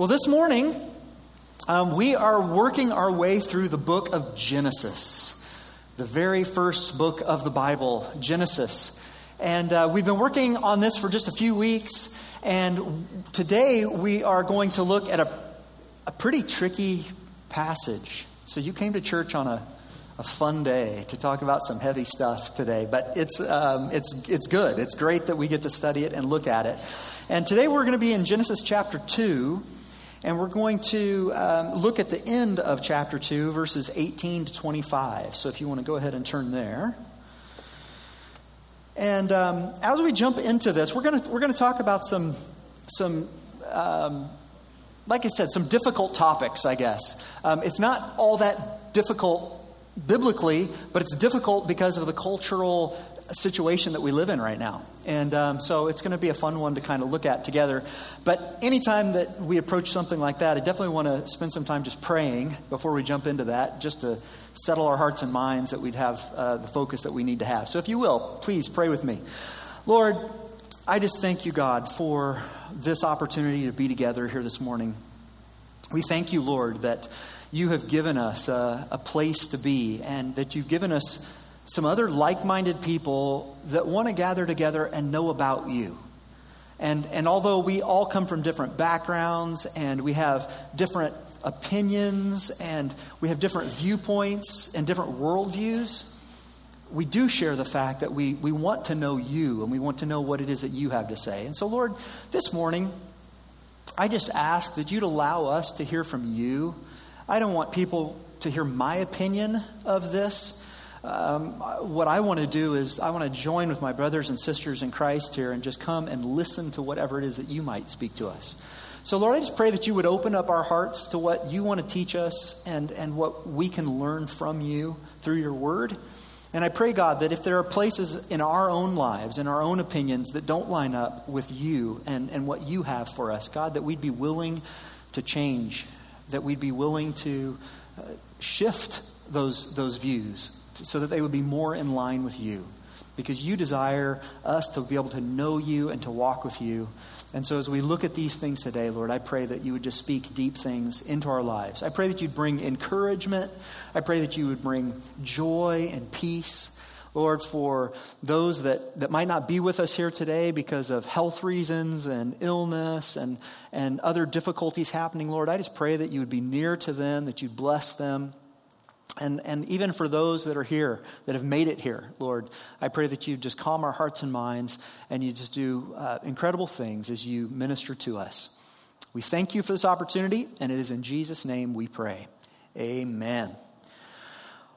Well, this morning, um, we are working our way through the book of Genesis, the very first book of the Bible, Genesis. And uh, we've been working on this for just a few weeks. And today we are going to look at a, a pretty tricky passage. So you came to church on a, a fun day to talk about some heavy stuff today, but it's, um, it's, it's good. It's great that we get to study it and look at it. And today we're going to be in Genesis chapter 2. And we're going to um, look at the end of chapter 2, verses 18 to 25. So if you want to go ahead and turn there. And um, as we jump into this, we're going to, we're to talk about some, some um, like I said, some difficult topics, I guess. Um, it's not all that difficult biblically, but it's difficult because of the cultural situation that we live in right now. And um, so it's going to be a fun one to kind of look at together. But anytime that we approach something like that, I definitely want to spend some time just praying before we jump into that, just to settle our hearts and minds that we'd have uh, the focus that we need to have. So if you will, please pray with me. Lord, I just thank you, God, for this opportunity to be together here this morning. We thank you, Lord, that you have given us a, a place to be and that you've given us some other like minded people that want to gather together and know about you. And, and although we all come from different backgrounds and we have different opinions and we have different viewpoints and different worldviews, we do share the fact that we, we want to know you and we want to know what it is that you have to say. And so, Lord, this morning, I just ask that you'd allow us to hear from you. I don't want people to hear my opinion of this. Um, what I want to do is, I want to join with my brothers and sisters in Christ here and just come and listen to whatever it is that you might speak to us. So, Lord, I just pray that you would open up our hearts to what you want to teach us and, and what we can learn from you through your word. And I pray, God, that if there are places in our own lives, in our own opinions, that don't line up with you and, and what you have for us, God, that we'd be willing to change, that we'd be willing to uh, shift those, those views so that they would be more in line with you. Because you desire us to be able to know you and to walk with you. And so, as we look at these things today, Lord, I pray that you would just speak deep things into our lives. I pray that you'd bring encouragement. I pray that you would bring joy and peace. Lord, for those that, that might not be with us here today because of health reasons and illness and, and other difficulties happening, Lord, I just pray that you would be near to them, that you'd bless them. And, and even for those that are here, that have made it here, Lord, I pray that you just calm our hearts and minds and you just do uh, incredible things as you minister to us. We thank you for this opportunity, and it is in Jesus' name we pray. Amen.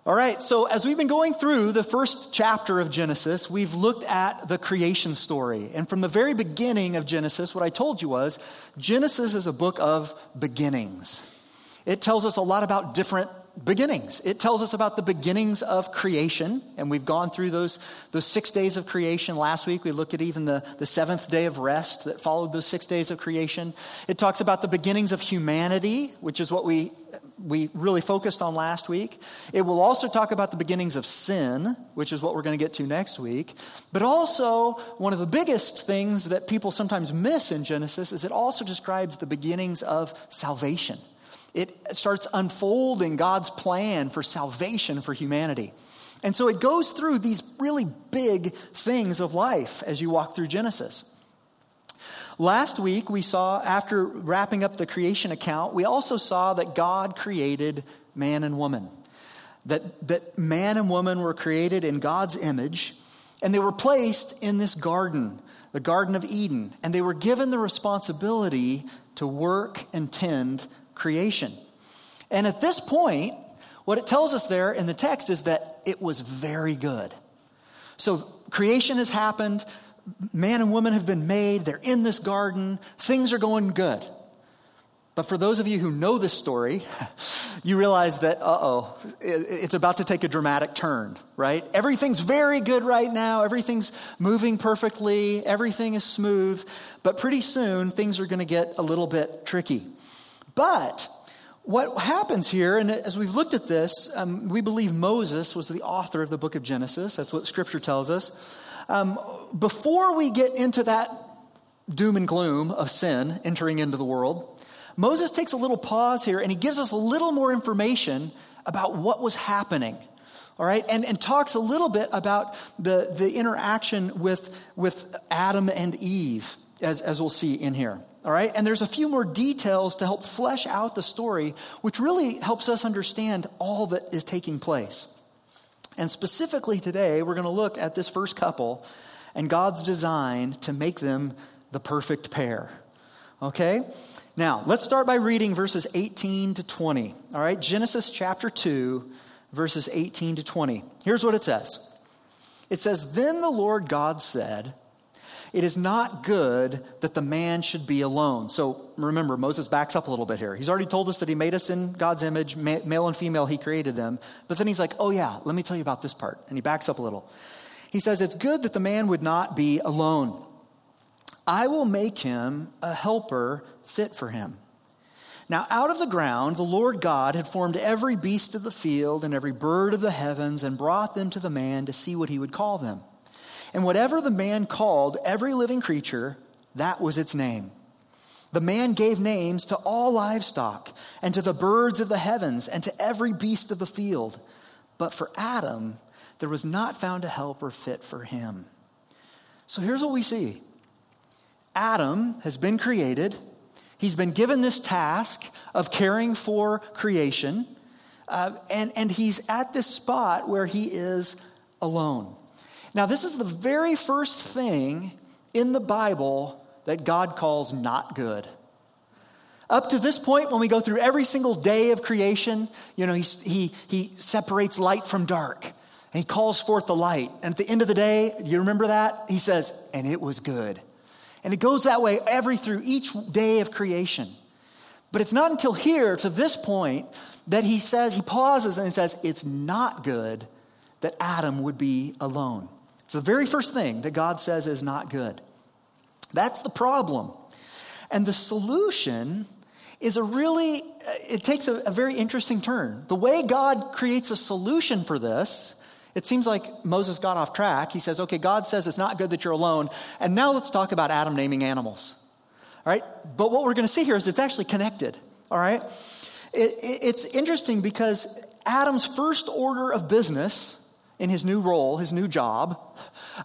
All right, so as we've been going through the first chapter of Genesis, we've looked at the creation story. And from the very beginning of Genesis, what I told you was Genesis is a book of beginnings. It tells us a lot about different beginnings. It tells us about the beginnings of creation, and we've gone through those, those six days of creation. Last week, we looked at even the, the seventh day of rest that followed those six days of creation. It talks about the beginnings of humanity, which is what we, we really focused on last week. It will also talk about the beginnings of sin, which is what we're going to get to next week. But also, one of the biggest things that people sometimes miss in Genesis is it also describes the beginnings of salvation. It starts unfolding God's plan for salvation for humanity. And so it goes through these really big things of life as you walk through Genesis. Last week, we saw, after wrapping up the creation account, we also saw that God created man and woman. That, that man and woman were created in God's image, and they were placed in this garden, the Garden of Eden, and they were given the responsibility to work and tend creation. And at this point, what it tells us there in the text is that it was very good. So creation has happened, man and woman have been made, they're in this garden, things are going good. But for those of you who know this story, you realize that, uh oh, it's about to take a dramatic turn, right? Everything's very good right now. Everything's moving perfectly. Everything is smooth. But pretty soon, things are going to get a little bit tricky. But what happens here, and as we've looked at this, um, we believe Moses was the author of the book of Genesis. That's what scripture tells us. Um, before we get into that doom and gloom of sin entering into the world, Moses takes a little pause here and he gives us a little more information about what was happening. All right, and, and talks a little bit about the, the interaction with, with Adam and Eve, as, as we'll see in here. All right, and there's a few more details to help flesh out the story, which really helps us understand all that is taking place. And specifically today, we're going to look at this first couple and God's design to make them the perfect pair. Okay? Now, let's start by reading verses 18 to 20. All right, Genesis chapter 2, verses 18 to 20. Here's what it says It says, Then the Lord God said, It is not good that the man should be alone. So remember, Moses backs up a little bit here. He's already told us that he made us in God's image, male and female, he created them. But then he's like, Oh, yeah, let me tell you about this part. And he backs up a little. He says, It's good that the man would not be alone. I will make him a helper fit for him. Now, out of the ground, the Lord God had formed every beast of the field and every bird of the heavens and brought them to the man to see what he would call them. And whatever the man called every living creature, that was its name. The man gave names to all livestock and to the birds of the heavens and to every beast of the field. But for Adam, there was not found a helper fit for him. So here's what we see Adam has been created He's been given this task of caring for creation, uh, and, and he's at this spot where he is alone. Now, this is the very first thing in the Bible that God calls not good. Up to this point, when we go through every single day of creation, you know, he, he, he separates light from dark and he calls forth the light. And at the end of the day, you remember that? He says, and it was good. And it goes that way every through each day of creation. But it's not until here, to this point, that he says, he pauses and he says, It's not good that Adam would be alone. It's the very first thing that God says is not good. That's the problem. And the solution is a really, it takes a, a very interesting turn. The way God creates a solution for this it seems like Moses got off track. He says, okay, God says it's not good that you're alone. And now let's talk about Adam naming animals. All right? But what we're going to see here is it's actually connected. All right? It, it, it's interesting because Adam's first order of business in his new role, his new job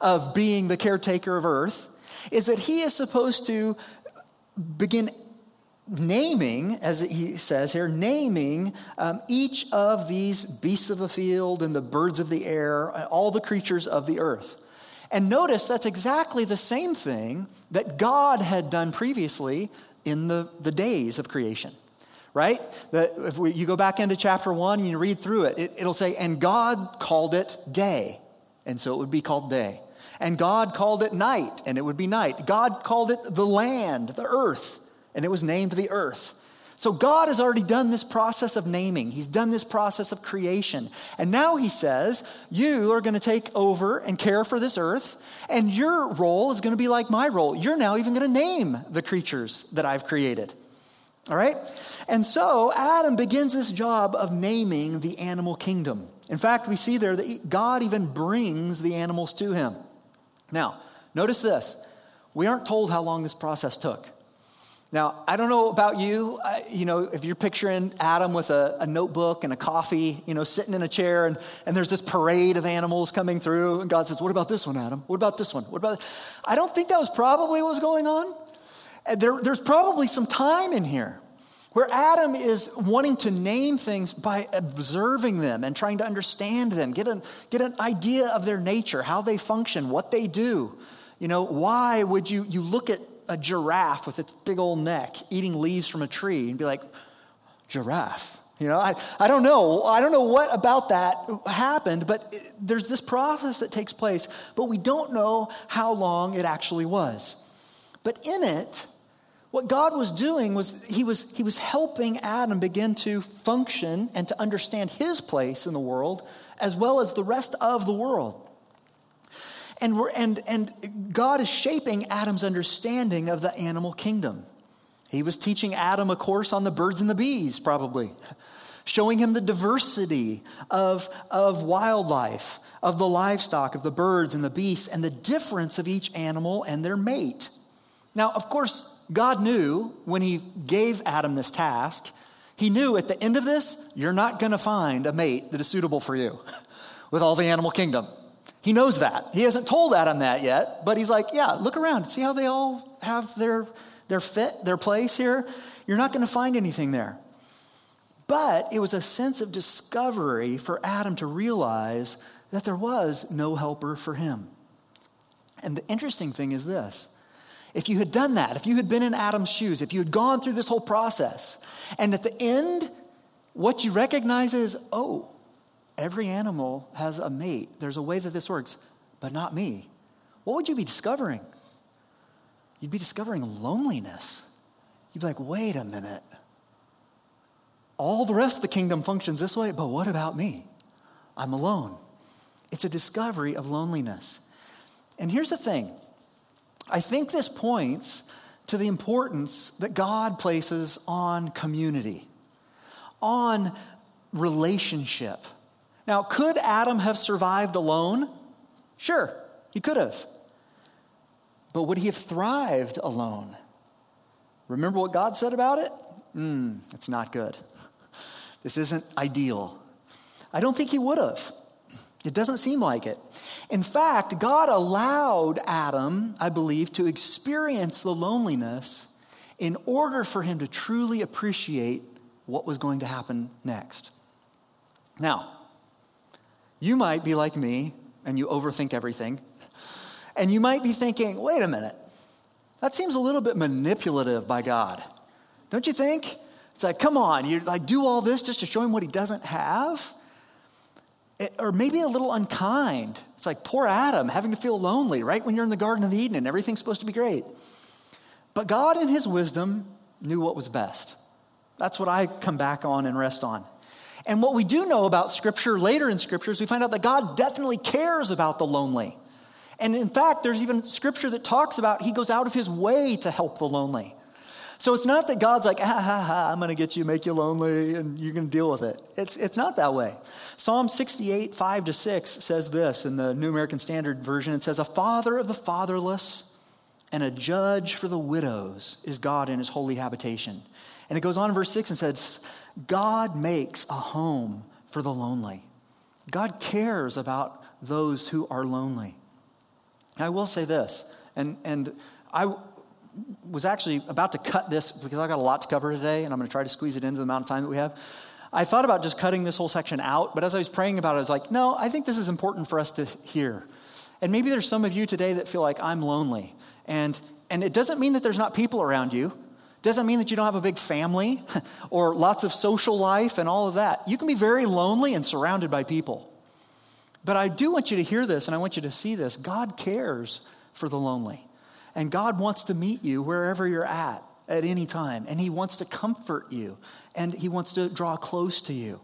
of being the caretaker of earth, is that he is supposed to begin naming, as he says here, naming um, each of these beasts of the field and the birds of the air, all the creatures of the earth. And notice that's exactly the same thing that God had done previously in the, the days of creation, right? That if we, you go back into chapter one and you read through it, it, it'll say, and God called it day. And so it would be called day. And God called it night, and it would be night. God called it the land, the earth and it was named the earth. So God has already done this process of naming. He's done this process of creation. And now he says, You are going to take over and care for this earth, and your role is going to be like my role. You're now even going to name the creatures that I've created. All right? And so Adam begins this job of naming the animal kingdom. In fact, we see there that God even brings the animals to him. Now, notice this. We aren't told how long this process took. Now, I don't know about you, you know, if you're picturing Adam with a, a, notebook and a coffee, you know, sitting in a chair, and, and there's this parade of animals coming through, and God says, What about this one, Adam? What about this one? What about. I don't think that was probably what was going on. Uh, there, there's probably some time in here where Adam is wanting to name things by observing them and trying to understand them, get an, get an idea of their nature, how they function, what they do. You know, why would you, you look at a giraffe with its big old neck eating leaves from a tree and be like, giraffe. You know, I, I don't know. I don't know what about that happened, but it, there's this process that takes place, but we don't know how long it actually was. But in it, what God was doing was he was he was helping Adam begin to function and to understand his place in the world as well as the rest of the world. And, we're, and, and God is shaping Adam's understanding of the animal kingdom. He was teaching Adam a course on the birds and the bees, probably, showing him the diversity of, of wildlife, of the livestock, of the birds and the beasts, and the difference of each animal and their mate. Now, of course, God knew when he gave Adam this task, he knew at the end of this, you're not going to find a mate that is suitable for you with all the animal kingdom. He knows that. He hasn't told Adam that yet, but he's like, yeah, look around. See how they all have their, their fit, their place here? You're not going to find anything there. But it was a sense of discovery for Adam to realize that there was no helper for him. And the interesting thing is this if you had done that, if you had been in Adam's shoes, if you had gone through this whole process, and at the end, what you recognize is, oh, every animal has a mate. There's a way that this works, but not me. What would you be discovering? You'd be discovering loneliness. You'd be like, wait a minute. All the rest of the kingdom functions this way, but what about me? I'm alone. It's a discovery of loneliness. And here's the thing I think this points to the importance that God places on community, on relationship. Now, could Adam have survived alone? Sure, he could have. But would he have thrived alone? Remember what God said about it? Hmm, it's not good. This isn't ideal. I don't think he would have. It doesn't seem like it. In fact, God allowed Adam, I believe, to experience the loneliness in order for him to truly appreciate what was going to happen next. Now, you might be like me and you overthink everything. And you might be thinking, wait a minute, that seems a little bit manipulative by God. Don't you think? It's like, come on, you like do all this just to show him what he doesn't have? It, or maybe a little unkind. It's like poor Adam having to feel lonely right when you're in the Garden of Eden and everything's supposed to be great. But God, in his wisdom, knew what was best. That's what I come back on and rest on. And what we do know about Scripture later in Scriptures, we find out that God definitely cares about the lonely. And in fact, there's even Scripture that talks about He goes out of His way to help the lonely. So it's not that God's like, ha ha ha, I'm going to get you, make you lonely, and you're going to deal with it. It's, it's not that way. Psalm 68, 5 to 6 says this in the New American Standard Version. It says, A father of the fatherless and a judge for the widows is God in his holy habitation. And it goes on in verse 6 and says, God makes a home for the lonely. God cares about those who are lonely. I will say this, and, and I was actually about to cut this because I've got a lot to cover today, and I'm going to try to squeeze it into the amount of time that we have. I thought about just cutting this whole section out, but as I was praying about it, I was like, no, I think this is important for us to hear. And maybe there's some of you today that feel like I'm lonely. And, and it doesn't mean that there's not people around you. Doesn't mean that you don't have a big family or lots of social life and all of that. You can be very lonely and surrounded by people. But I do want you to hear this and I want you to see this. God cares for the lonely. And God wants to meet you wherever you're at at any time. And He wants to comfort you and He wants to draw close to you.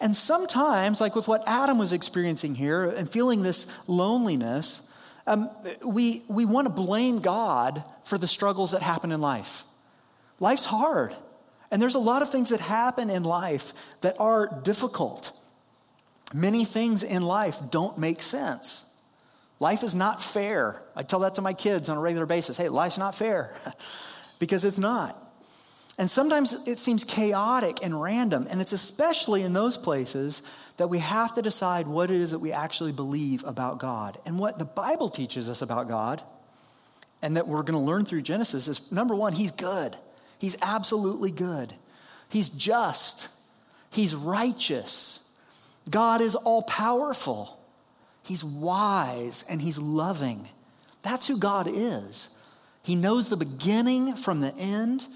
And sometimes, like with what Adam was experiencing here and feeling this loneliness, um, we, we want to blame God for the struggles that happen in life. Life's hard. And there's a lot of things that happen in life that are difficult. Many things in life don't make sense. Life is not fair. I tell that to my kids on a regular basis. Hey, life's not fair because it's not. And sometimes it seems chaotic and random. And it's especially in those places that we have to decide what it is that we actually believe about God. And what the Bible teaches us about God, and that we're going to learn through Genesis, is number one, He's good. He's absolutely good. He's just. He's righteous. God is all powerful. He's wise and he's loving. That's who God is. He knows the beginning from the end,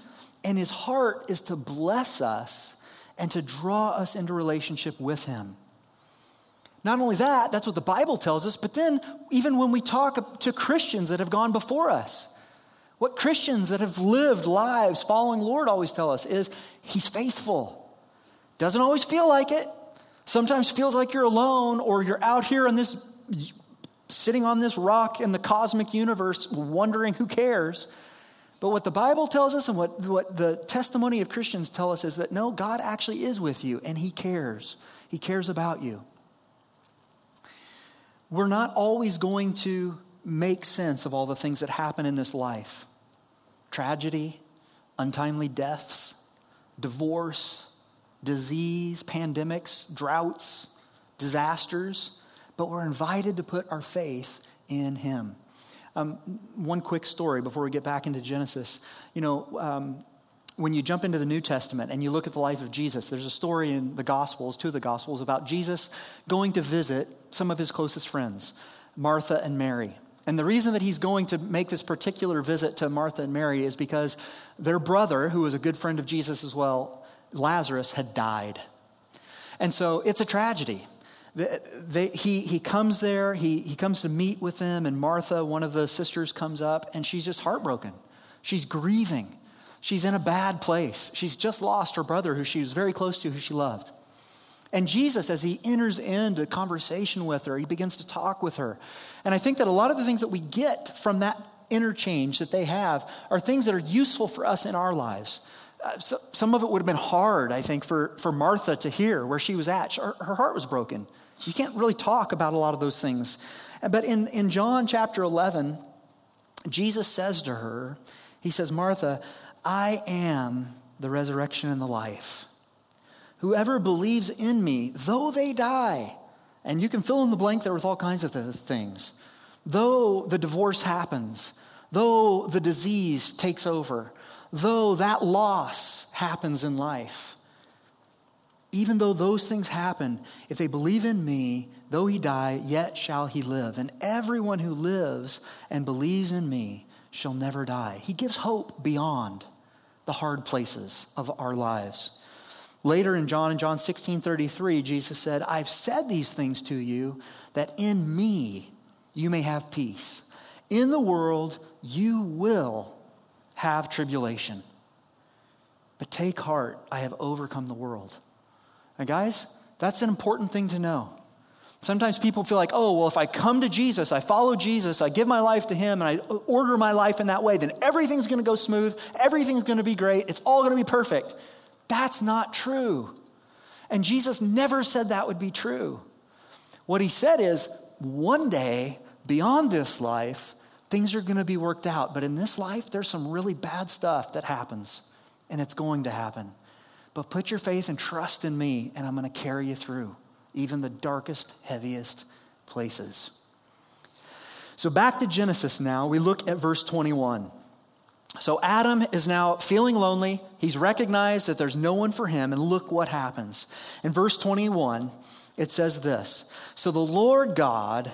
and his heart is to bless us and to draw us into relationship with him. Not only that, that's what the Bible tells us, but then even when we talk to Christians that have gone before us, what Christians that have lived lives following Lord always tell us is He's faithful. Doesn't always feel like it. Sometimes it feels like you're alone or you're out here on this, sitting on this rock in the cosmic universe wondering who cares. But what the Bible tells us and what, what the testimony of Christians tell us is that no, God actually is with you and He cares. He cares about you. We're not always going to make sense of all the things that happen in this life. tragedy, untimely deaths, divorce, disease, pandemics, droughts, disasters, but we're invited to put our faith in Him. Um, one quick story before we get back into Genesis. You know, um, when you jump into the New Testament and you look at the life of Jesus, there's a story in the Gospels, two of the Gospels, about Jesus going to visit some of his closest friends, Martha and Mary. And the reason that he's going to make this particular visit to Martha and Mary is because their brother, who was a good friend of Jesus as well, Lazarus, had died. And so it's a tragedy. They, he, he comes there, he, he comes to meet with them, and Martha, one of the sisters, comes up, and she's just heartbroken. She's grieving. She's in a bad place. She's just lost her brother, who she was very close to, who she loved. And Jesus, as he enters into conversation with her, he begins to talk with her. And I think that a lot of the things that we get from that interchange that they have are things that are useful for us in our lives. Uh, so, some of it would have been hard, I think, for, for Martha to hear where she was at. Her, her heart was broken. You can't really talk about a lot of those things. But in, in John chapter 11, Jesus says to her, He says, Martha, I am the resurrection and the life. Whoever believes in me, though they die, and you can fill in the blank there with all kinds of things, though the divorce happens, though the disease takes over, though that loss happens in life, even though those things happen, if they believe in me, though he die, yet shall he live. And everyone who lives and believes in me shall never die. He gives hope beyond the hard places of our lives. Later in John, in John 16 33, Jesus said, I've said these things to you that in me you may have peace. In the world you will have tribulation. But take heart, I have overcome the world. And guys, that's an important thing to know. Sometimes people feel like, oh, well, if I come to Jesus, I follow Jesus, I give my life to Him, and I order my life in that way, then everything's to go smooth, everything's to be great, it's all to be perfect. That's not true. And Jesus never said that would be true. What He said is, one day, beyond this life, things are going to be worked out. But in this life, there's some really bad stuff that happens, and it's going to happen. But put your faith and trust in me, and I'm going to carry you through even the darkest, heaviest places. So, back to Genesis now, we look at verse 21. So, Adam is now feeling lonely. He's recognized that there's no one for him, and look what happens. In verse 21, it says this So the Lord God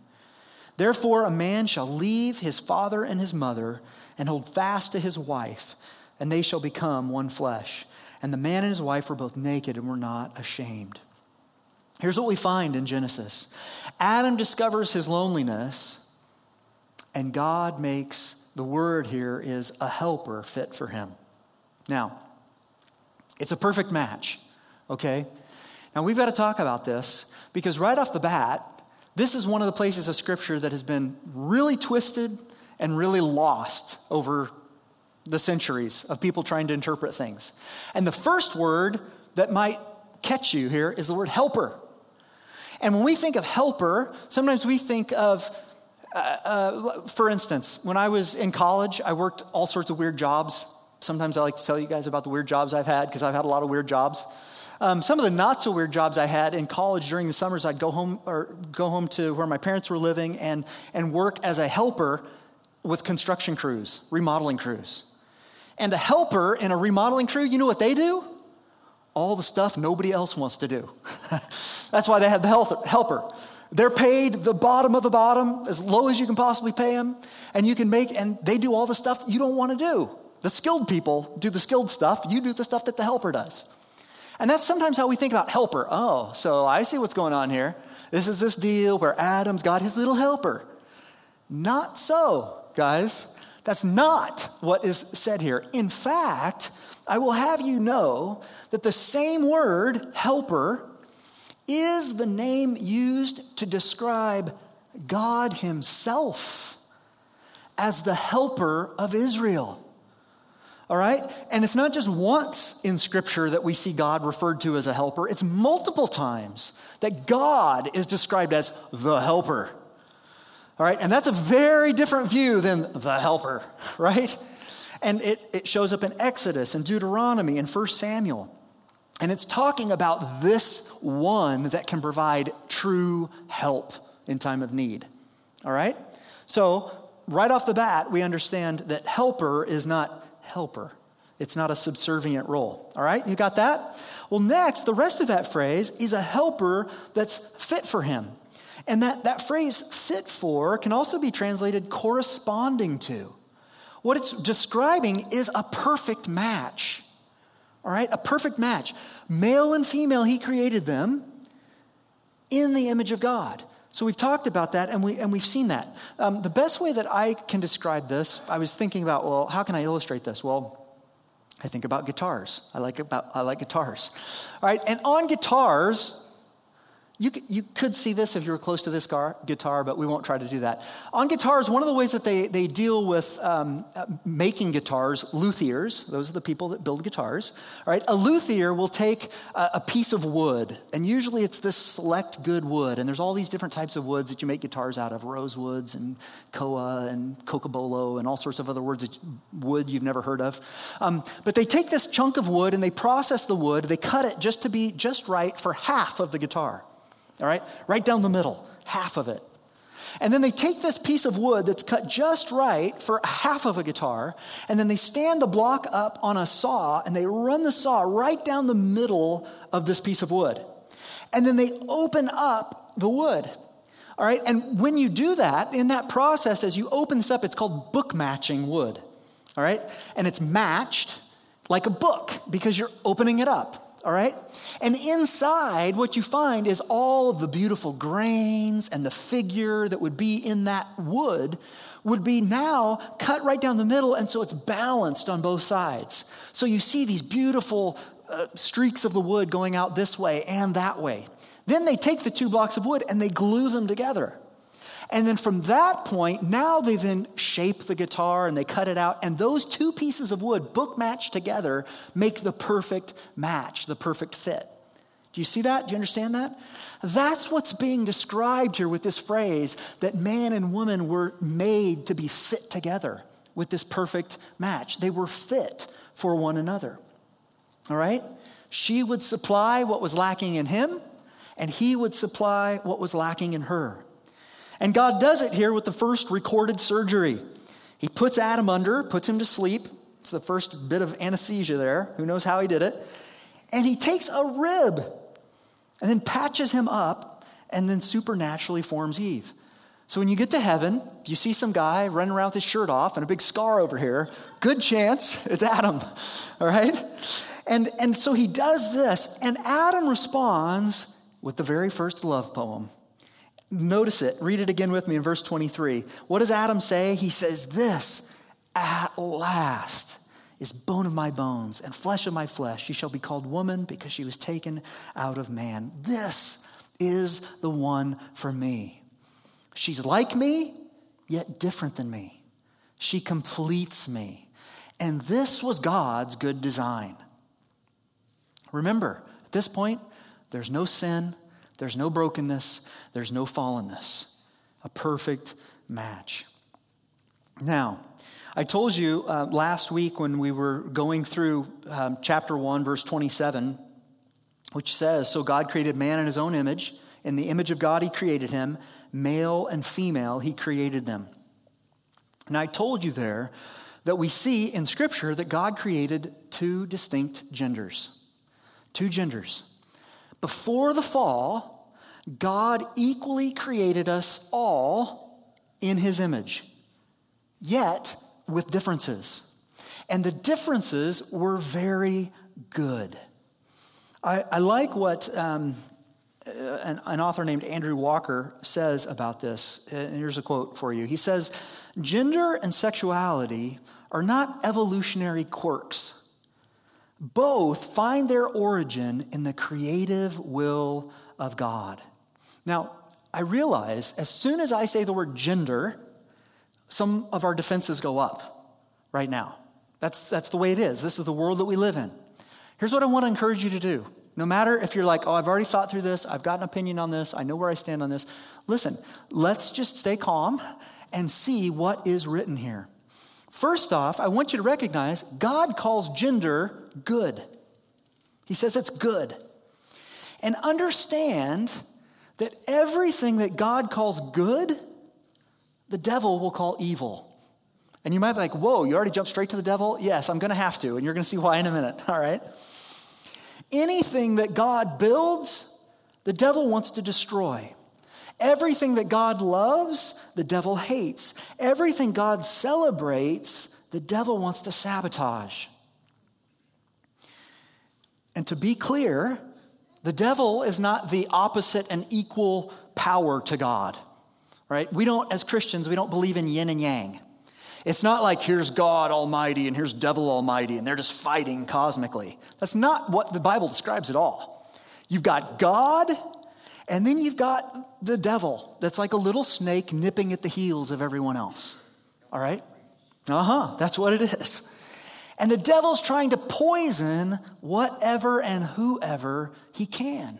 Therefore, a man shall leave his father and his mother and hold fast to his wife, and they shall become one flesh. And the man and his wife were both naked and were not ashamed. Here's what we find in Genesis Adam discovers his loneliness, and God makes the word here is a helper fit for him. Now, it's a perfect match, okay? Now, we've got to talk about this because right off the bat, this is one of the places of Scripture that has been really twisted and really lost over the centuries of people trying to interpret things. And the first word that might catch you here is the word helper. And when we think of helper, sometimes we think of, uh, uh, for instance, when I was in college, I worked all sorts of weird jobs. Sometimes I like to tell you guys about the weird jobs I've had because I've had a lot of weird jobs. Um, some of the not so weird jobs I had in college during the summers, I'd go home or go home to where my parents were living and, and work as a helper with construction crews, remodeling crews. And a helper in a remodeling crew, you know what they do? All the stuff nobody else wants to do. That's why they have the helper. They're paid the bottom of the bottom, as low as you can possibly pay them, and you can make, and they do all the stuff you don't want to do. The skilled people do the skilled stuff, you do the stuff that the helper does. And that's sometimes how we think about helper. Oh, so I see what's going on here. This is this deal where Adam's got his little helper. Not so, guys. That's not what is said here. In fact, I will have you know that the same word, helper, is the name used to describe God Himself as the helper of Israel. All right? And it's not just once in Scripture that we see God referred to as a helper, it's multiple times that God is described as the helper. All right? And that's a very different view than the helper, right? And it, it shows up in Exodus and Deuteronomy and 1 Samuel. And it's talking about this one that can provide true help in time of need. All right? So, right off the bat, we understand that helper is not helper. It's not a subservient role. All right, you got that? Well, next, the rest of that phrase is a helper that's fit for him. And that, that phrase, fit for, can also be translated corresponding to. What it's describing is a perfect match. All right, a perfect match. Male and female, he created them in the image of God. So we've talked about that and, we, and we've seen that. Um, the best way that I can describe this, I was thinking about, well, how can I illustrate this? Well, I think about guitars. I like, about, I like guitars. All right, and on guitars, you, you could see this if you were close to this car, guitar, but we won't try to do that. On guitars, one of the ways that they, they deal with um, uh, making guitars, luthiers, those are the people that build guitars, all right? A luthier will take a, a piece of wood, and usually it's this select good wood, and there's all these different types of woods that you make guitars out of rosewoods and koa and cocobolo and all sorts of other words, wood you've never heard of. Um, but they take this chunk of wood and they process the wood, they cut it just to be just right for half of the guitar all right? Right down the middle, half of it. And then they take this piece of wood that's cut just right for half of a guitar, and then they stand the block up on a saw and they run the saw right down the middle of this piece of wood. And then they open up the wood. All right, and when you do that, in that process, as you open this up, it's called book matching wood. All right, and it's matched like a book because you're opening it up all right? And inside, what you find is all of the beautiful grains and the figure that would be in that wood would be now cut right down the middle, and so it's balanced on both sides. So you see these beautiful uh, streaks of the wood going out this way and that way. Then they take the two blocks of wood and they glue them together. And then from that point, now they then shape the guitar and they cut it out. And those two pieces of wood, book matched together, make the perfect match, the perfect fit. Do you see that? Do you understand that? That's what's being described here with this phrase that man and woman were made to be fit together with this perfect match. They were fit for one another. All right? She would supply what was lacking in him, and he would supply what was lacking in her. And God does it here with the first recorded surgery. He puts Adam under, puts him to sleep. It's the first bit of anesthesia there. Who knows how he did it? And he takes a rib and then patches him up and then supernaturally forms Eve. So when you get to heaven, you see some guy running around with his shirt off and a big scar over here, good chance it's Adam, all right? And, and so he does this, and Adam responds with the very first love poem. Notice it. Read it again with me in verse 23. What does Adam say? He says, This at last is bone of my bones and flesh of my flesh. She shall be called woman because she was taken out of man. This is the one for me. She's like me, yet different than me. She completes me. And this was God's good design. Remember, at this point, there's no sin, there's no brokenness, there's no fallenness. A perfect match. Now, I told you uh, last week when we were going through um, chapter 1, verse 27, which says So God created man in his own image. In the image of God, he created him. Male and female, he created them. And I told you there that we see in Scripture that God created two distinct genders. Two genders. Before the fall, God equally created us all in his image, yet with differences. And the differences were very good. I, I like what um, an, an author named Andrew Walker says about this. And here's a quote for you. He says, Gender and sexuality are not evolutionary quirks, both find their origin in the creative will of God. Now, I realize as soon as I say the word gender, some of our defenses go up right now. That's, that's the way it is. This is the world that we live in. Here's what I want to encourage you to do. No matter if you're like, oh, I've already thought through this, I've got an opinion on this, I know where I stand on this. Listen, let's just stay calm and see what is written here. First off, I want you to recognize God calls gender good. He says it's good. And understand that everything that God calls good, the devil will call evil. And you might be like, whoa, you already jumped straight to the devil? Yes, I'm going to have to, and you're going to see why in a minute, all right? Anything that God builds, the devil wants to destroy. Everything that God loves, the devil hates. Everything God celebrates, the devil wants to sabotage. And to be clear, the devil is not the opposite and equal power to God, right? We don't, as Christians, we don't believe in yin and yang. It's not like here's God Almighty and here's Devil Almighty and they're just fighting cosmically. That's not what the Bible describes at all. You've got God and then you've got the devil that's like a little snake nipping at the heels of everyone else. All right? Uh huh, that's what it is. And the devil's trying to poison whatever and whoever he can.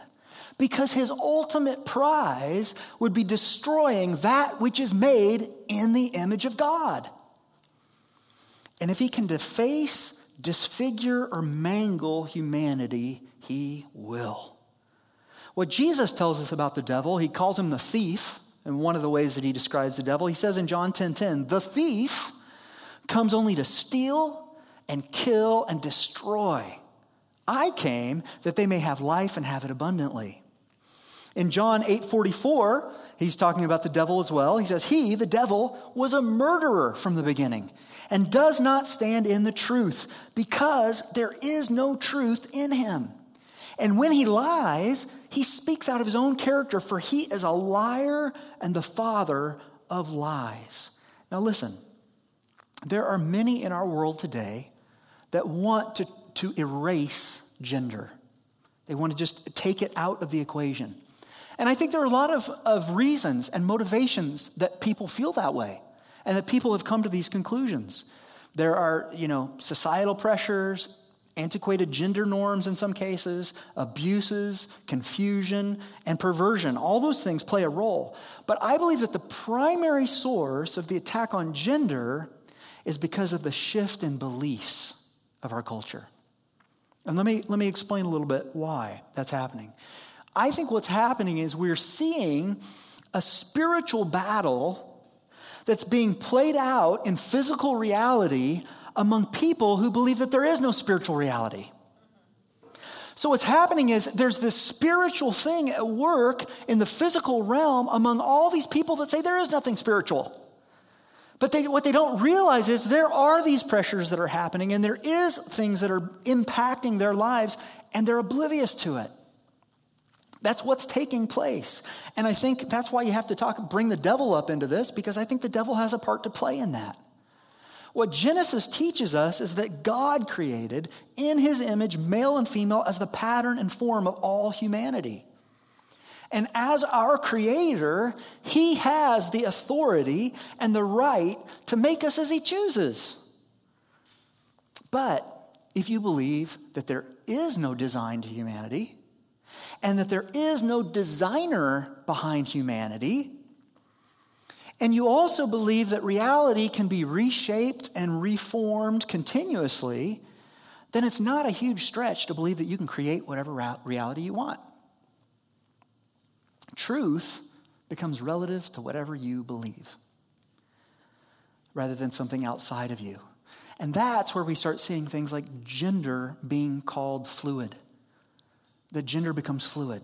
Because his ultimate prize would be destroying that which is made in the image of God. And if he can deface, disfigure, or mangle humanity, he will. What Jesus tells us about the devil, he calls him the thief. And one of the ways that he describes the devil, he says in John 10 10, the thief comes only to steal and kill and destroy. I came that they may have life and have it abundantly. In John 8 44, he's talking about the devil as well. He says, He, the devil, was a murderer from the beginning and does not stand in the truth because there is no truth in him. And when he lies, he speaks out of his own character, for he is a liar and the father of lies. Now, listen, there are many in our world today that want to, to erase gender, they want to just take it out of the equation. And I think there are a lot of, of reasons and motivations that people feel that way and that people have come to these conclusions. There are, you know, societal pressures, antiquated gender norms in some cases, abuses, confusion, and perversion. All those things play a role. But I believe that the primary source of the attack on gender is because of the shift in beliefs of our culture. And let me, let me explain a little bit why that's happening. I think what's happening is we're seeing a spiritual battle that's being played out in physical reality among people who believe that there is no spiritual reality. So, what's happening is there's this spiritual thing at work in the physical realm among all these people that say there is nothing spiritual. But they, what they don't realize is there are these pressures that are happening, and there is things that are impacting their lives, and they're oblivious to it. That's what's taking place. And I think that's why you have to talk, bring the devil up into this, because I think the devil has a part to play in that. What Genesis teaches us is that God created in his image male and female as the pattern and form of all humanity. And as our creator, he has the authority and the right to make us as he chooses. But if you believe that there is no design to humanity and that there is no designer behind humanity, and you also believe that reality can be reshaped and reformed continuously, then it's not a huge stretch to believe that you can create whatever reality you want. Truth becomes relative to whatever you believe rather than something outside of you. And that's where we start seeing things like gender being called fluid. That gender becomes fluid.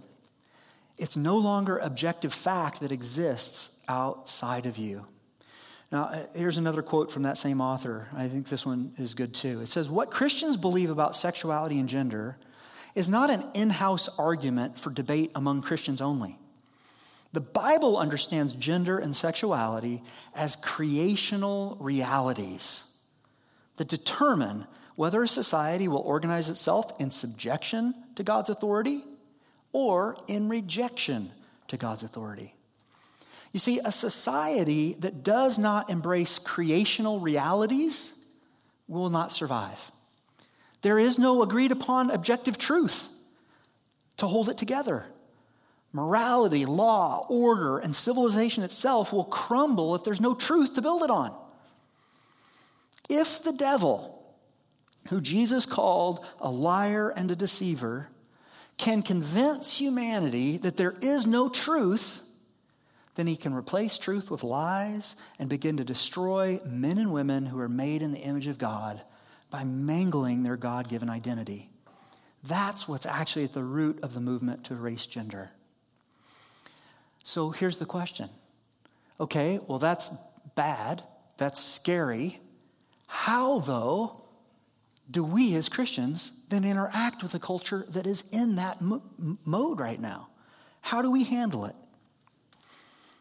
It's no longer objective fact that exists outside of you. Now, uh, here's another quote from that same author. I think this one is good too. It says, What Christians believe about sexuality and gender is not an in house argument for debate among Christians only. The Bible understands gender and sexuality as creational realities that determine whether a society will organize itself in subjection to God's authority or in rejection to God's authority. You see, a society that does not embrace creational realities will not survive. There is no agreed upon objective truth to hold it together. Morality, law, order, and civilization itself will crumble if there's no truth to build it on. If the devil, who Jesus called a liar and a deceiver, can convince humanity that there is no truth, then he can replace truth with lies and begin to destroy men and women who are made in the image of God by mangling their God given identity. That's what's actually at the root of the movement to erase gender. So here's the question okay, well, that's bad, that's scary. How, though, do we as Christians then interact with a culture that is in that mode right now? How do we handle it?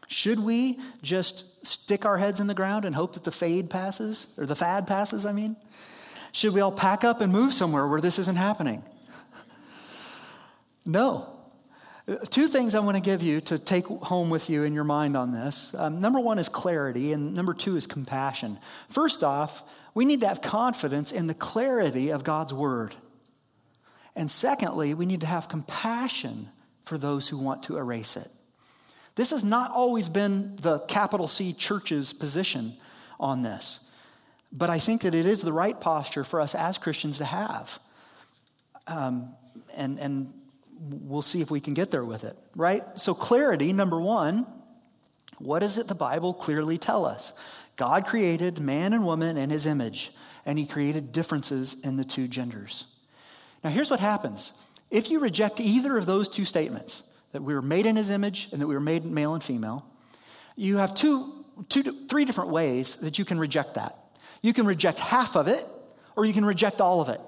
Should we just stick our heads in the ground and hope that the fade passes, or the fad passes, I mean? Should we all pack up and move somewhere where this isn't happening? No. Two things I want to give you to take home with you in your mind on this. Um, number one is clarity, and number two is compassion. First off, we need to have confidence in the clarity of God's word. And secondly, we need to have compassion for those who want to erase it. This has not always been the capital C church's position on this, but I think that it is the right posture for us as Christians to have. Um, and, and we'll see if we can get there with it, right? So, clarity, number one, what does it the Bible clearly tell us? God created man and woman in his image, and he created differences in the two genders. Now, here's what happens if you reject either of those two statements, that we were made in his image and that we were made male and female, you have two, two, three different ways that you can reject that. You can reject half of it, or you can reject all of it.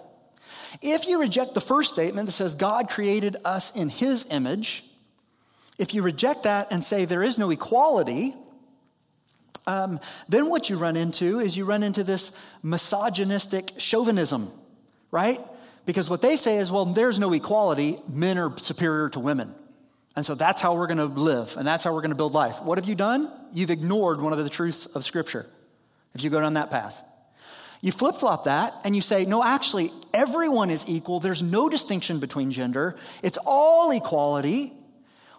If you reject the first statement that says God created us in his image, if you reject that and say there is no equality, um, then what you run into is you run into this misogynistic chauvinism, right? Because what they say is, well, there's no equality, men are superior to women. And so that's how we're going to live, and that's how we're going to build life. What have you done? You've ignored one of the truths of Scripture if you go down that path. You flip flop that and you say, no, actually, everyone is equal. There's no distinction between gender, it's all equality.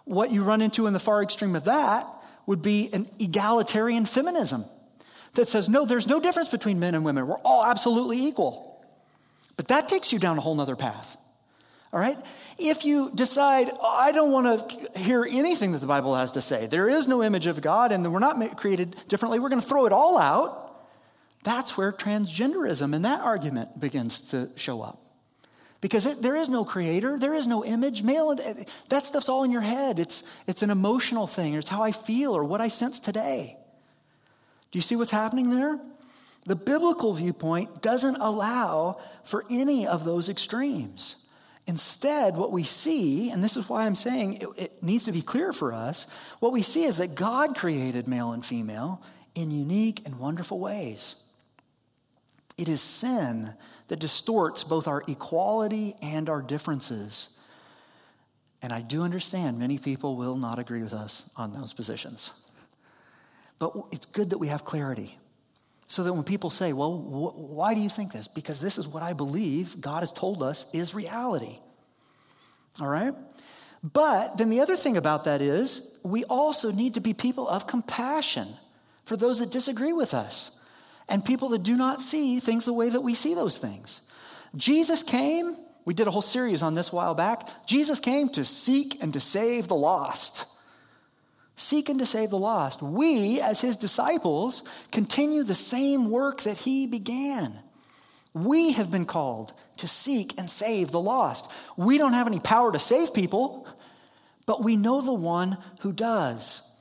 What you run into in the far extreme of that would be an egalitarian feminism that says, no, there's no difference between men and women. We're all absolutely equal. But that takes you down a whole nother path. All right? If you decide, oh, I don't want to hear anything that the Bible has to say, there is no image of God and we're not created differently, we're going to throw it all out. That's where transgenderism and that argument begins to show up. Because it, there is no creator, there is no image. Male, eh, that stuff's all in your head. It's, it's an emotional thing, it's how I feel or what I sense today. Do you see what's happening there? The biblical viewpoint doesn't allow for any of those extremes. Instead, what we see, and this is why I'm saying it, it needs to be clear for us, what we see is that God created male and female in unique and wonderful ways. It is sin that distorts both our equality and our differences. And I do understand many people will not agree with us on those positions. But it's good that we have clarity. So that when people say, well, wh- why do you think this? Because this is what I believe God has told us is reality. All right? But then the other thing about that is we also need to be people of compassion for those that disagree with us and people that do not see things the way that we see those things. Jesus came, we did a whole series on this a while back. Jesus came to seek and to save the lost. Seek and to save the lost. We, as his disciples, continue the same work that he began. We have been called to seek and save the lost. We don't have any power to save people, but we know the one who does.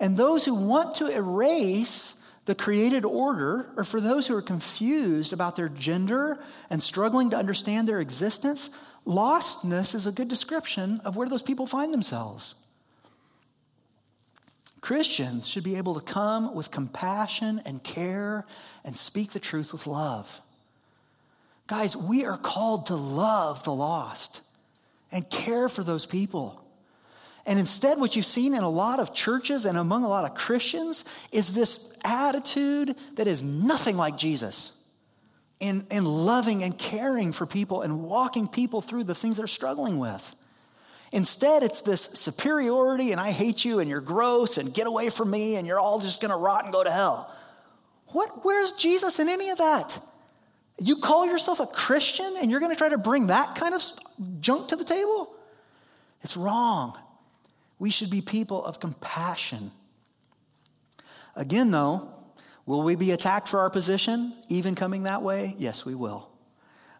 And those who want to erase the created order, or for those who are confused about their gender and struggling to understand their existence, lostness is a good description of where those people find themselves. Christians should be able to come with compassion and care and speak the truth with love. Guys, we are called to love the lost and care for those people. And instead, what you've seen in a lot of churches and among a lot of Christians is this attitude that is nothing like Jesus in, in loving and caring for people and walking people through the things they're struggling with. Instead, it's this superiority and I hate you and you're gross and get away from me and you're all just to rot and go to hell. What, where's Jesus in any of that? You call yourself a Christian and you're to try to bring that kind of junk to the table? It's wrong. We should be people of compassion. Again, though, will we be attacked for our position, even coming that way? Yes, we will.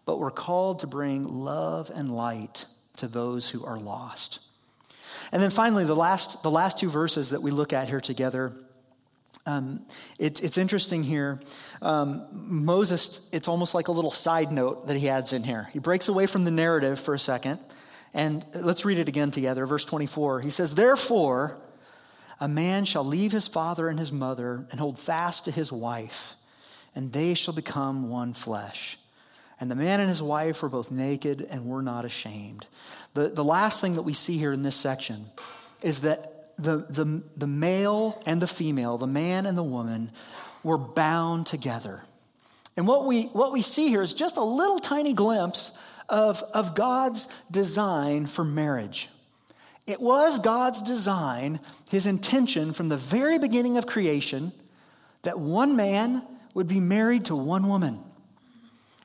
But we're called to bring love and light to those who are lost. And then finally, the last, the last two verses that we look at here together. Um, it, it's interesting here. Um, Moses, it's almost like a little side note that he adds in here. He breaks away from the narrative for a second. And let's read it again together. Verse 24. He says, Therefore, a man shall leave his father and his mother and hold fast to his wife, and they shall become one flesh. And the man and his wife were both naked and were not ashamed. The, the last thing that we see here in this section is that the, the, the male and the female, the man and the woman, were bound together. And what we, what we see here is just a little tiny glimpse of, of God's design for marriage. It was God's design, his intention from the very beginning of creation, that one man would be married to one woman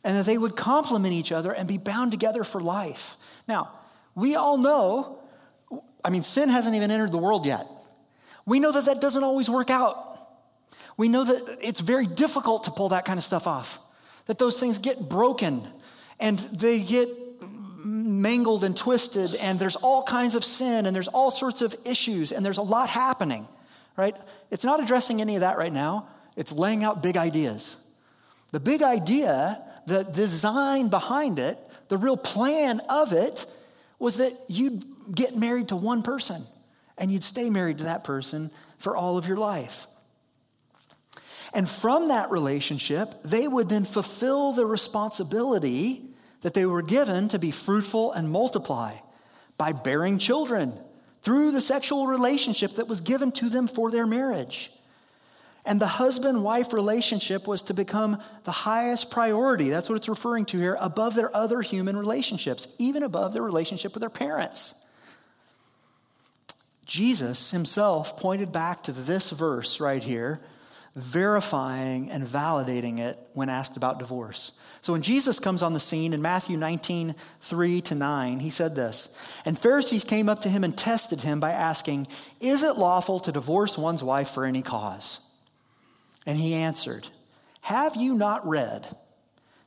and that they would complement each other and be bound together for life. Now, we all know, I mean, sin hasn't even entered the world yet. We know that that doesn't always work out. We know that it's very difficult to pull that kind of stuff off, that those things get broken and they get mangled and twisted, and there's all kinds of sin, and there's all sorts of issues, and there's a lot happening, right? It's not addressing any of that right now, it's laying out big ideas. The big idea the design behind it, the real plan of it, was that you'd get married to one person and you'd stay married to that person for all of your life. And from that relationship, they would then fulfill the responsibility that they were given to be fruitful and multiply by bearing children through the sexual relationship that was given to them for their marriage. And the husband wife relationship was to become the highest priority. That's what it's referring to here, above their other human relationships, even above their relationship with their parents. Jesus himself pointed back to this verse right here, verifying and validating it when asked about divorce. So when Jesus comes on the scene in Matthew 19, 3 to 9, he said this And Pharisees came up to him and tested him by asking, Is it lawful to divorce one's wife for any cause? And he answered, Have you not read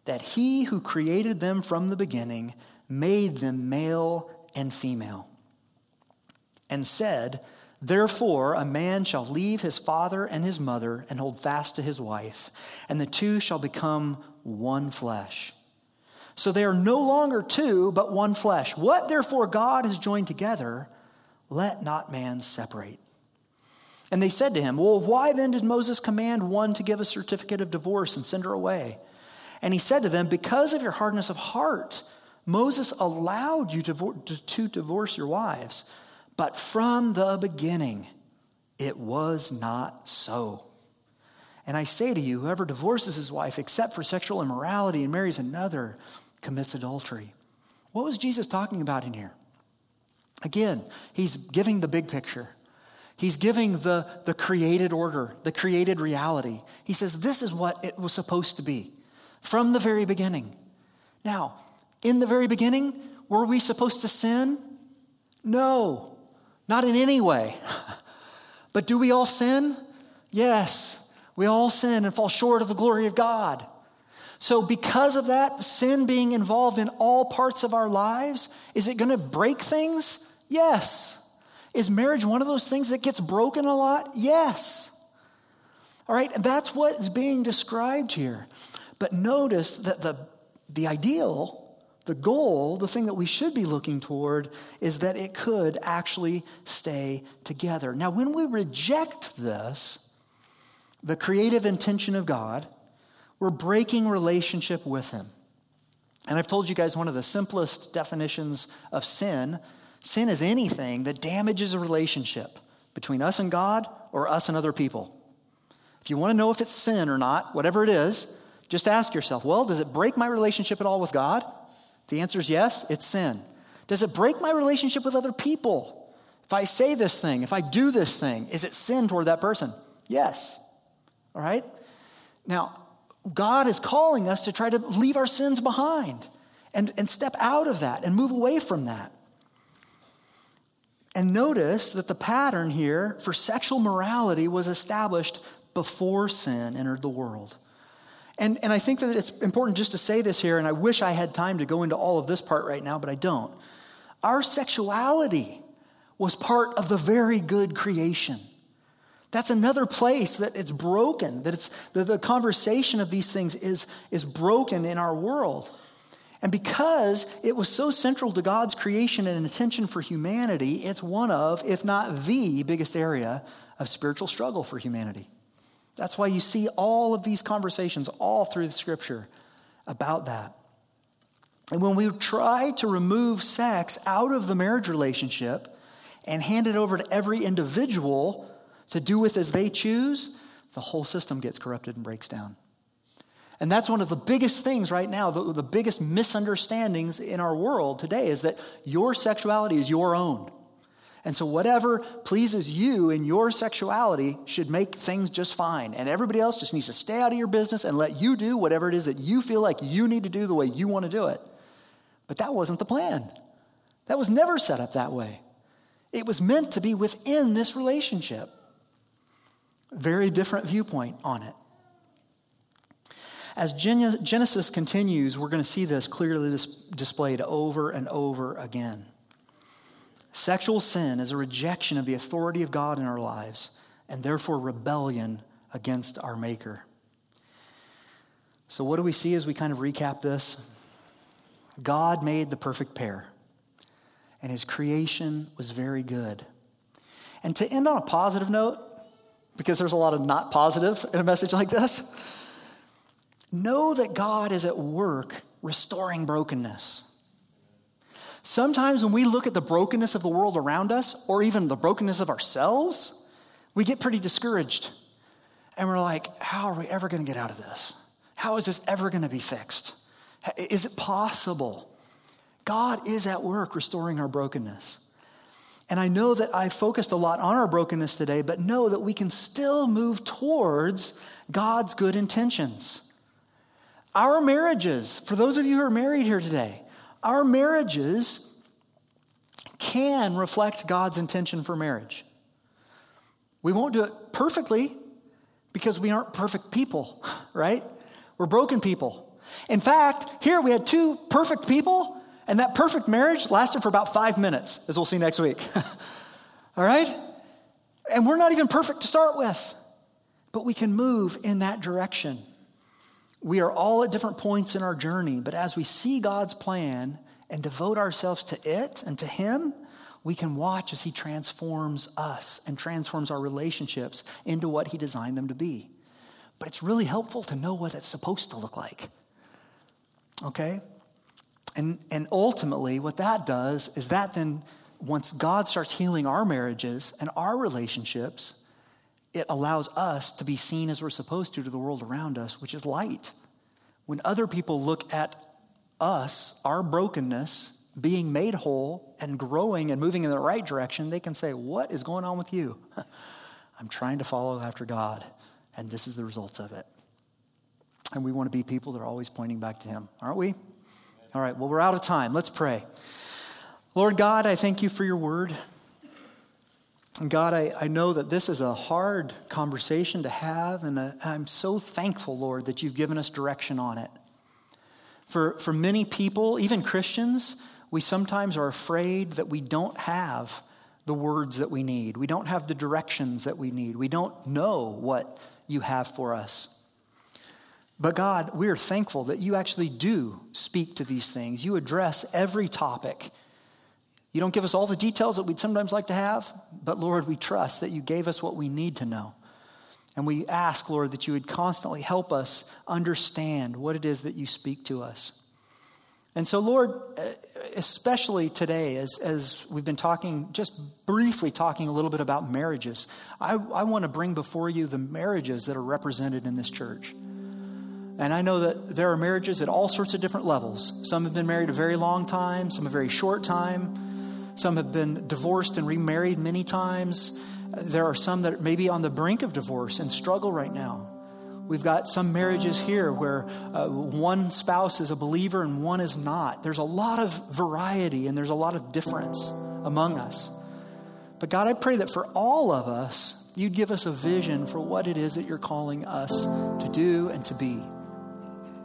that he who created them from the beginning made them male and female? And said, Therefore, a man shall leave his father and his mother and hold fast to his wife, and the two shall become one flesh. So they are no longer two, but one flesh. What therefore God has joined together, let not man separate. And they said to him, Well, why then did Moses command one to give a certificate of divorce and send her away? And he said to them, Because of your hardness of heart, Moses allowed you to, divorce your wives. But from the beginning, it was not so. And I say to you, whoever divorces his wife except for sexual immorality and marries another commits adultery. What was Jesus talking about in here? Again, he's giving the big picture. He's giving the, the created order, the created reality. He says, This is what it was supposed to be from the very beginning. Now, in the very beginning, were we supposed to sin? No, not in any way. but do we all sin? Yes, we all sin and fall short of the glory of God. So, because of that, sin being involved in all parts of our lives, is it going to break things? Yes. Is marriage one of those things that gets broken a lot? Yes. All right, that's what is being described here. But notice that the, the ideal, the goal, the thing that we should be looking toward is that it could actually stay together. Now, when we reject this, the creative intention of God, we're breaking relationship with Him. And I've told you guys one of the simplest definitions of sin sin is anything that damages a relationship between us and God or us and other people. If you want to know if it's sin or not, whatever it is, just ask yourself well, does it break my relationship at all with God? The answer is yes, it's sin. Does it break my relationship with other people? If I say this thing, if I do this thing, is it sin toward that person? Yes. All right? Now, God is calling us to try to leave our sins behind and, and step out of that and move away from that. And notice that the pattern here for sexual morality was established before sin entered the world. And, and I think that it's important just to say this here, and I wish I had time to go into all of this part right now, but I don't. Our sexuality was part of the very good creation. That's another place that it's broken, that it's that the conversation of these things is, is broken in our world. And because it was so central to God's creation and intention for humanity, it's one of, if not the biggest area of spiritual struggle for humanity. That's why you see all of these conversations all through the scripture about that. And when we try to remove sex out of the marriage relationship and hand it over to every individual to do with as they choose, the whole system gets corrupted and breaks down. And that's one of the biggest things right now, the, the biggest misunderstandings in our world today is that your sexuality is your own. And so, whatever pleases you in your sexuality should make things just fine. And everybody else just needs to stay out of your business and let you do whatever it is that you feel like you need to do the way you want to do it. But that wasn't the plan. That was never set up that way. It was meant to be within this relationship. Very different viewpoint on it. As Genesis continues, we're going to see this clearly displayed over and over again. Sexual sin is a rejection of the authority of God in our lives and therefore rebellion against our Maker. So, what do we see as we kind of recap this? God made the perfect pair, and his creation was very good. And to end on a positive note, because there's a lot of not positive in a message like this, know that God is at work restoring brokenness. Sometimes when we look at the brokenness of the world around us, or even the brokenness of ourselves, we get pretty discouraged. And we're like, how are we ever going to get out of this? How is this ever going to be fixed? Is it possible? God is at work restoring our brokenness. And I know that I focused a lot on our brokenness today, but know that we can still move towards God's good intentions. Our marriages, for those of you who are married here today, our marriages can reflect God's intention for marriage. We won't do it perfectly because we aren't perfect people, right? We're broken people. In fact, here we had two perfect people, and that perfect marriage lasted for about five minutes, as we'll see next week. All right? And we're not even perfect to start with, but we can move in that direction. We are all at different points in our journey, but as we see God's plan and devote ourselves to it and to Him, we can watch as He transforms us and transforms our relationships into what He designed them to be. But it's really helpful to know what it's supposed to look like. Okay? And, and ultimately, what that does is that then, once God starts healing our marriages and our relationships, it allows us to be seen as we're supposed to to the world around us, which is light. When other people look at us, our brokenness, being made whole and growing and moving in the right direction, they can say, What is going on with you? I'm trying to follow after God, and this is the results of it. And we want to be people that are always pointing back to Him, aren't we? All right, well, we're out of time. Let's pray. Lord God, I thank you for your word. And God, I, I know that this is a hard conversation to have, and uh, I'm so thankful, Lord, that you've given us direction on it. For, for many people, even Christians, we sometimes are afraid that we don't have the words that we need. We don't have the directions that we need. We don't know what you have for us. But God, we are thankful that you actually do speak to these things. You address every topic. You don't give us all the details that we'd sometimes like to have, but Lord, we trust that you gave us what we need to know. And we ask, Lord, that you would constantly help us understand what it is that you speak to us. And so, Lord, especially today, as, as we've been talking, just briefly talking a little bit about marriages, I, I want to bring before you the marriages that are represented in this church. And I know that there are marriages at all sorts of different levels. Some have been married a very long time, some a very short time, some have been divorced and remarried many times. There are some that may be on the brink of divorce and struggle right now. We've got some marriages here where uh, one spouse is a believer and one is not. There's a lot of variety and there's a lot of difference among us. But God, I pray that for all of us, you'd give us a vision for what it is that you're calling us to do and to be.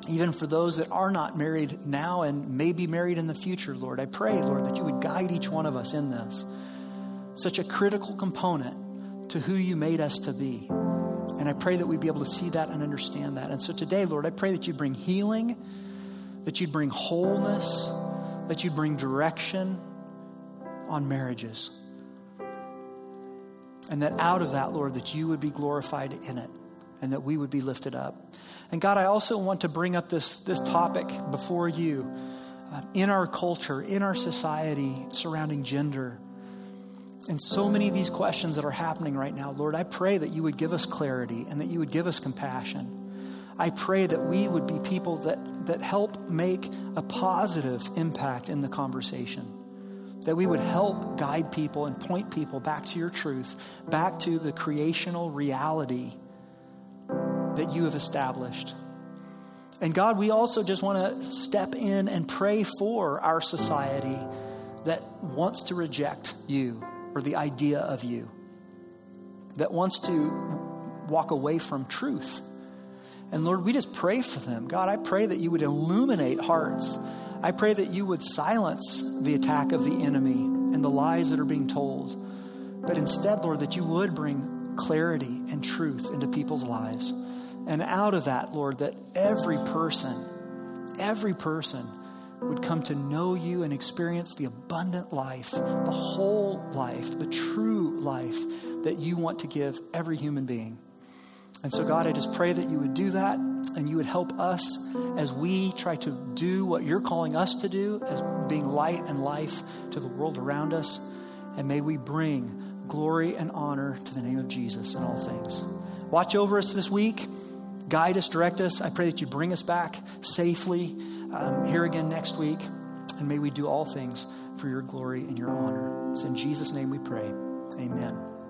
Even for those that are not married now and may be married in the future, Lord, I pray, Lord, that you would guide each one of us in this. Such a critical component to who you made us to be. And I pray that we'd be able to see that and understand that. And so today, Lord, I pray that you bring healing, that you'd bring wholeness, that you'd bring direction on marriages. And that out of that, Lord, that you would be glorified in it and that we would be lifted up. And God, I also want to bring up this, this topic before you uh, in our culture, in our society surrounding gender and so many of these questions that are happening right now, Lord, I pray that you would give us clarity and that you would give us compassion. I pray that we would be people that, that help make a positive impact in the conversation. That we would help guide people and point people back to your truth, back to the creational reality that you have established. And God, we also just want to step in and pray for our society that wants to reject you or the idea of you, that wants to walk away from truth. And Lord, we just pray for them. God, I pray that you would illuminate hearts. I pray that you would silence the attack of the enemy and the lies that are being told. But instead, Lord, that you would bring clarity and truth into people's lives. And out of that, Lord, that every person, every person would come to know you and experience the abundant life, the whole life, the true life that you want to give every human being. And so, God, I just pray that you would do that and you would help us as we try to do what you're calling us to do, as being light and life to the world around us. And may we bring glory and honor to the name of Jesus in all things. Watch over us this week. Guide us, direct us. I pray that you bring us back safely um, here again next week. And may we do all things for your glory and your honor. It's in Jesus' name we pray. Amen.